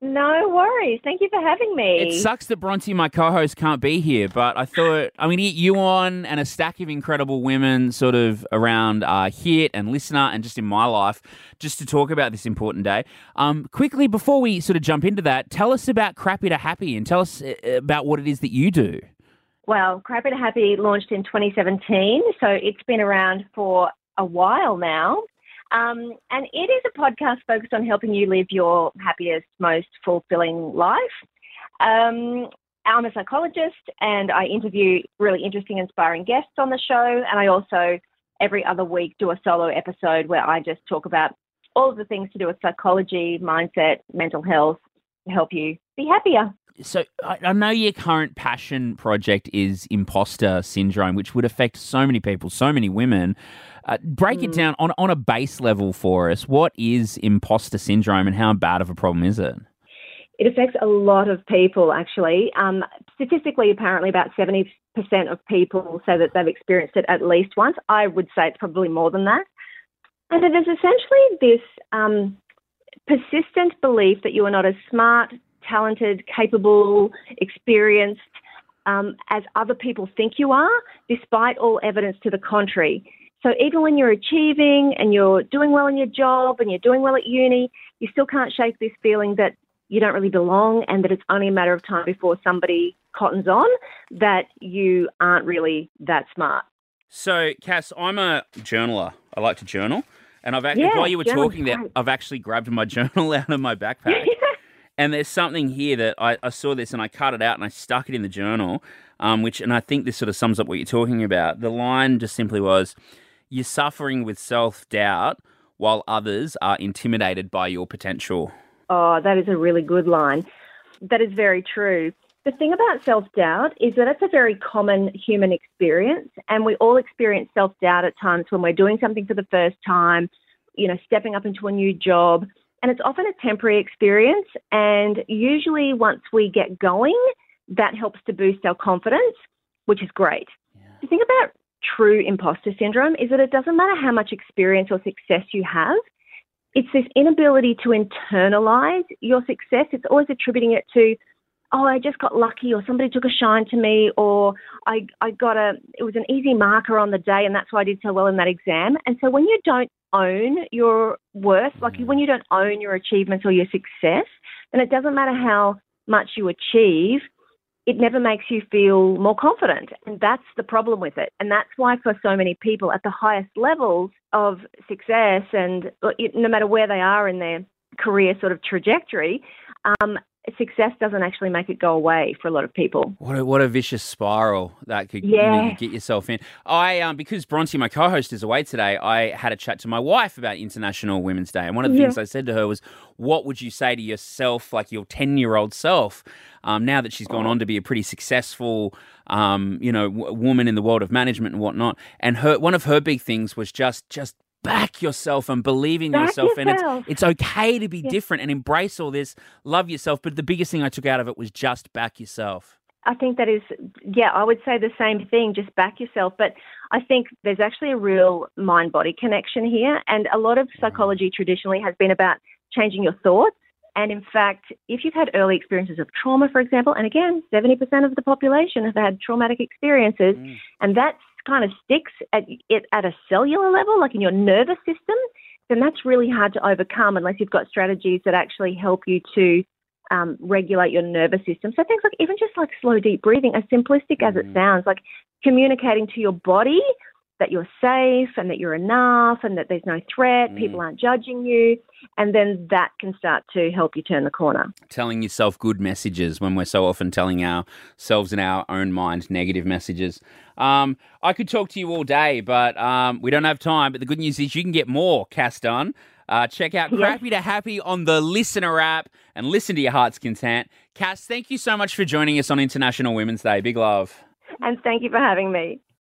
No worries. Thank you for having me. It sucks that Bronte, my co-host, can't be here, but I thought I'm going to get you on and a stack of incredible women sort of around uh, Hit and LiSTNR and just in my life, just to talk about this important day. Um, quickly, before we sort of jump into that, tell us about Crappy to Happy and tell us uh, about what it is that you do. Well, Crappy to Happy launched in 2017, so it's been around for a while now. Um, and it is a podcast focused on helping you live your happiest, most fulfilling life. Um, I'm a psychologist and I interview really interesting, inspiring guests on the show. And I also, every other week, do a solo episode where I just talk about all of the things to do with psychology, mindset, mental health, to help you be happier. So I, know your current passion project is imposter syndrome, which would affect so many people, so many women. Uh, break mm. it down on, on a base level for us. What is imposter syndrome and how bad of a problem is it? It affects a lot of people, actually. Um, statistically, apparently, about 70% of people say that they've experienced it at least once. I would say it's probably more than that. And it is essentially this um, persistent belief that you are not as smart, talented, capable, experienced um, as other people think you are, despite all evidence to the contrary. So even when you're achieving and you're doing well in your job and you're doing well at uni, you still can't shake this feeling that you don't really belong and that it's only a matter of time before somebody cottons on that you aren't really that smart. So, Cass, I'm a journaler. I like to journal. And I've actually, yeah, while you were talking there, I've actually grabbed my journal out of my backpack. and there's something here that I, I, saw this and I cut it out and I stuck it in the journal, um, which, and I think this sort of sums up what you're talking about. The line just simply was, you're suffering with self doubt while others are intimidated by your potential. Oh, that is a really good line. That is very true. The thing about self doubt is that it's a very common human experience, and we all experience self doubt at times when we're doing something for the first time, you know, stepping up into a new job. And it's often a temporary experience, and usually once we get going, that helps to boost our confidence, which is great. Yeah. The thing about true imposter syndrome is that it doesn't matter how much experience or success you have. It's this inability to internalize your success. It's always attributing it to, oh, I just got lucky, or somebody took a shine to me, or I, I got a, it was an easy marker on the day, and that's why I did so well in that exam. And so when you don't own your worth, like when you don't own your achievements or your success, then it doesn't matter how much you achieve, it never makes you feel more confident. And that's the problem with it. And that's why, for so many people at the highest levels of success, and no matter where they are in their career sort of trajectory, um, success doesn't actually make it go away for a lot of people. What a, what a vicious spiral that could yeah. you know, get yourself in. I um, because Bronte, my co-host, is away today. I had a chat to my wife about International Women's Day, and one of the yeah. things I said to her was, "What would you say to yourself, like your ten-year-old self, um, now that she's gone on to be a pretty successful, um, you know, w- woman in the world of management and whatnot?" And her one of her big things was just just back yourself and believe in back yourself. yourself. And it's, it's okay to be yeah. different and embrace all this, love yourself. But the biggest thing I took out of it was just back yourself. I think that is, yeah, I would say the same thing, just back yourself. But I think there's actually a real mind body connection here. And a lot of mm. psychology traditionally has been about changing your thoughts. And in fact, if you've had early experiences of trauma, for example, and again, 70% of the population have had traumatic experiences, mm. and that's kind of sticks at it at a cellular level, like in your nervous system, then that's really hard to overcome unless you've got strategies that actually help you to um, regulate your nervous system. So things like even just like slow, deep breathing, as simplistic as it mm. sounds, like communicating to your body that you're safe and that you're enough and that there's no threat, mm. people aren't judging you. And then that can start to help you turn the corner. Telling yourself good messages when we're so often telling ourselves in our own mind negative messages. Um, I could talk to you all day, but um, we don't have time. But the good news is you can get more Cass on. Uh, check out yes. Crappy to Happy on the LiSTNR app and listen to your heart's content. Cass, thank you so much for joining us on International Women's Day. Big love. And thank you for having me.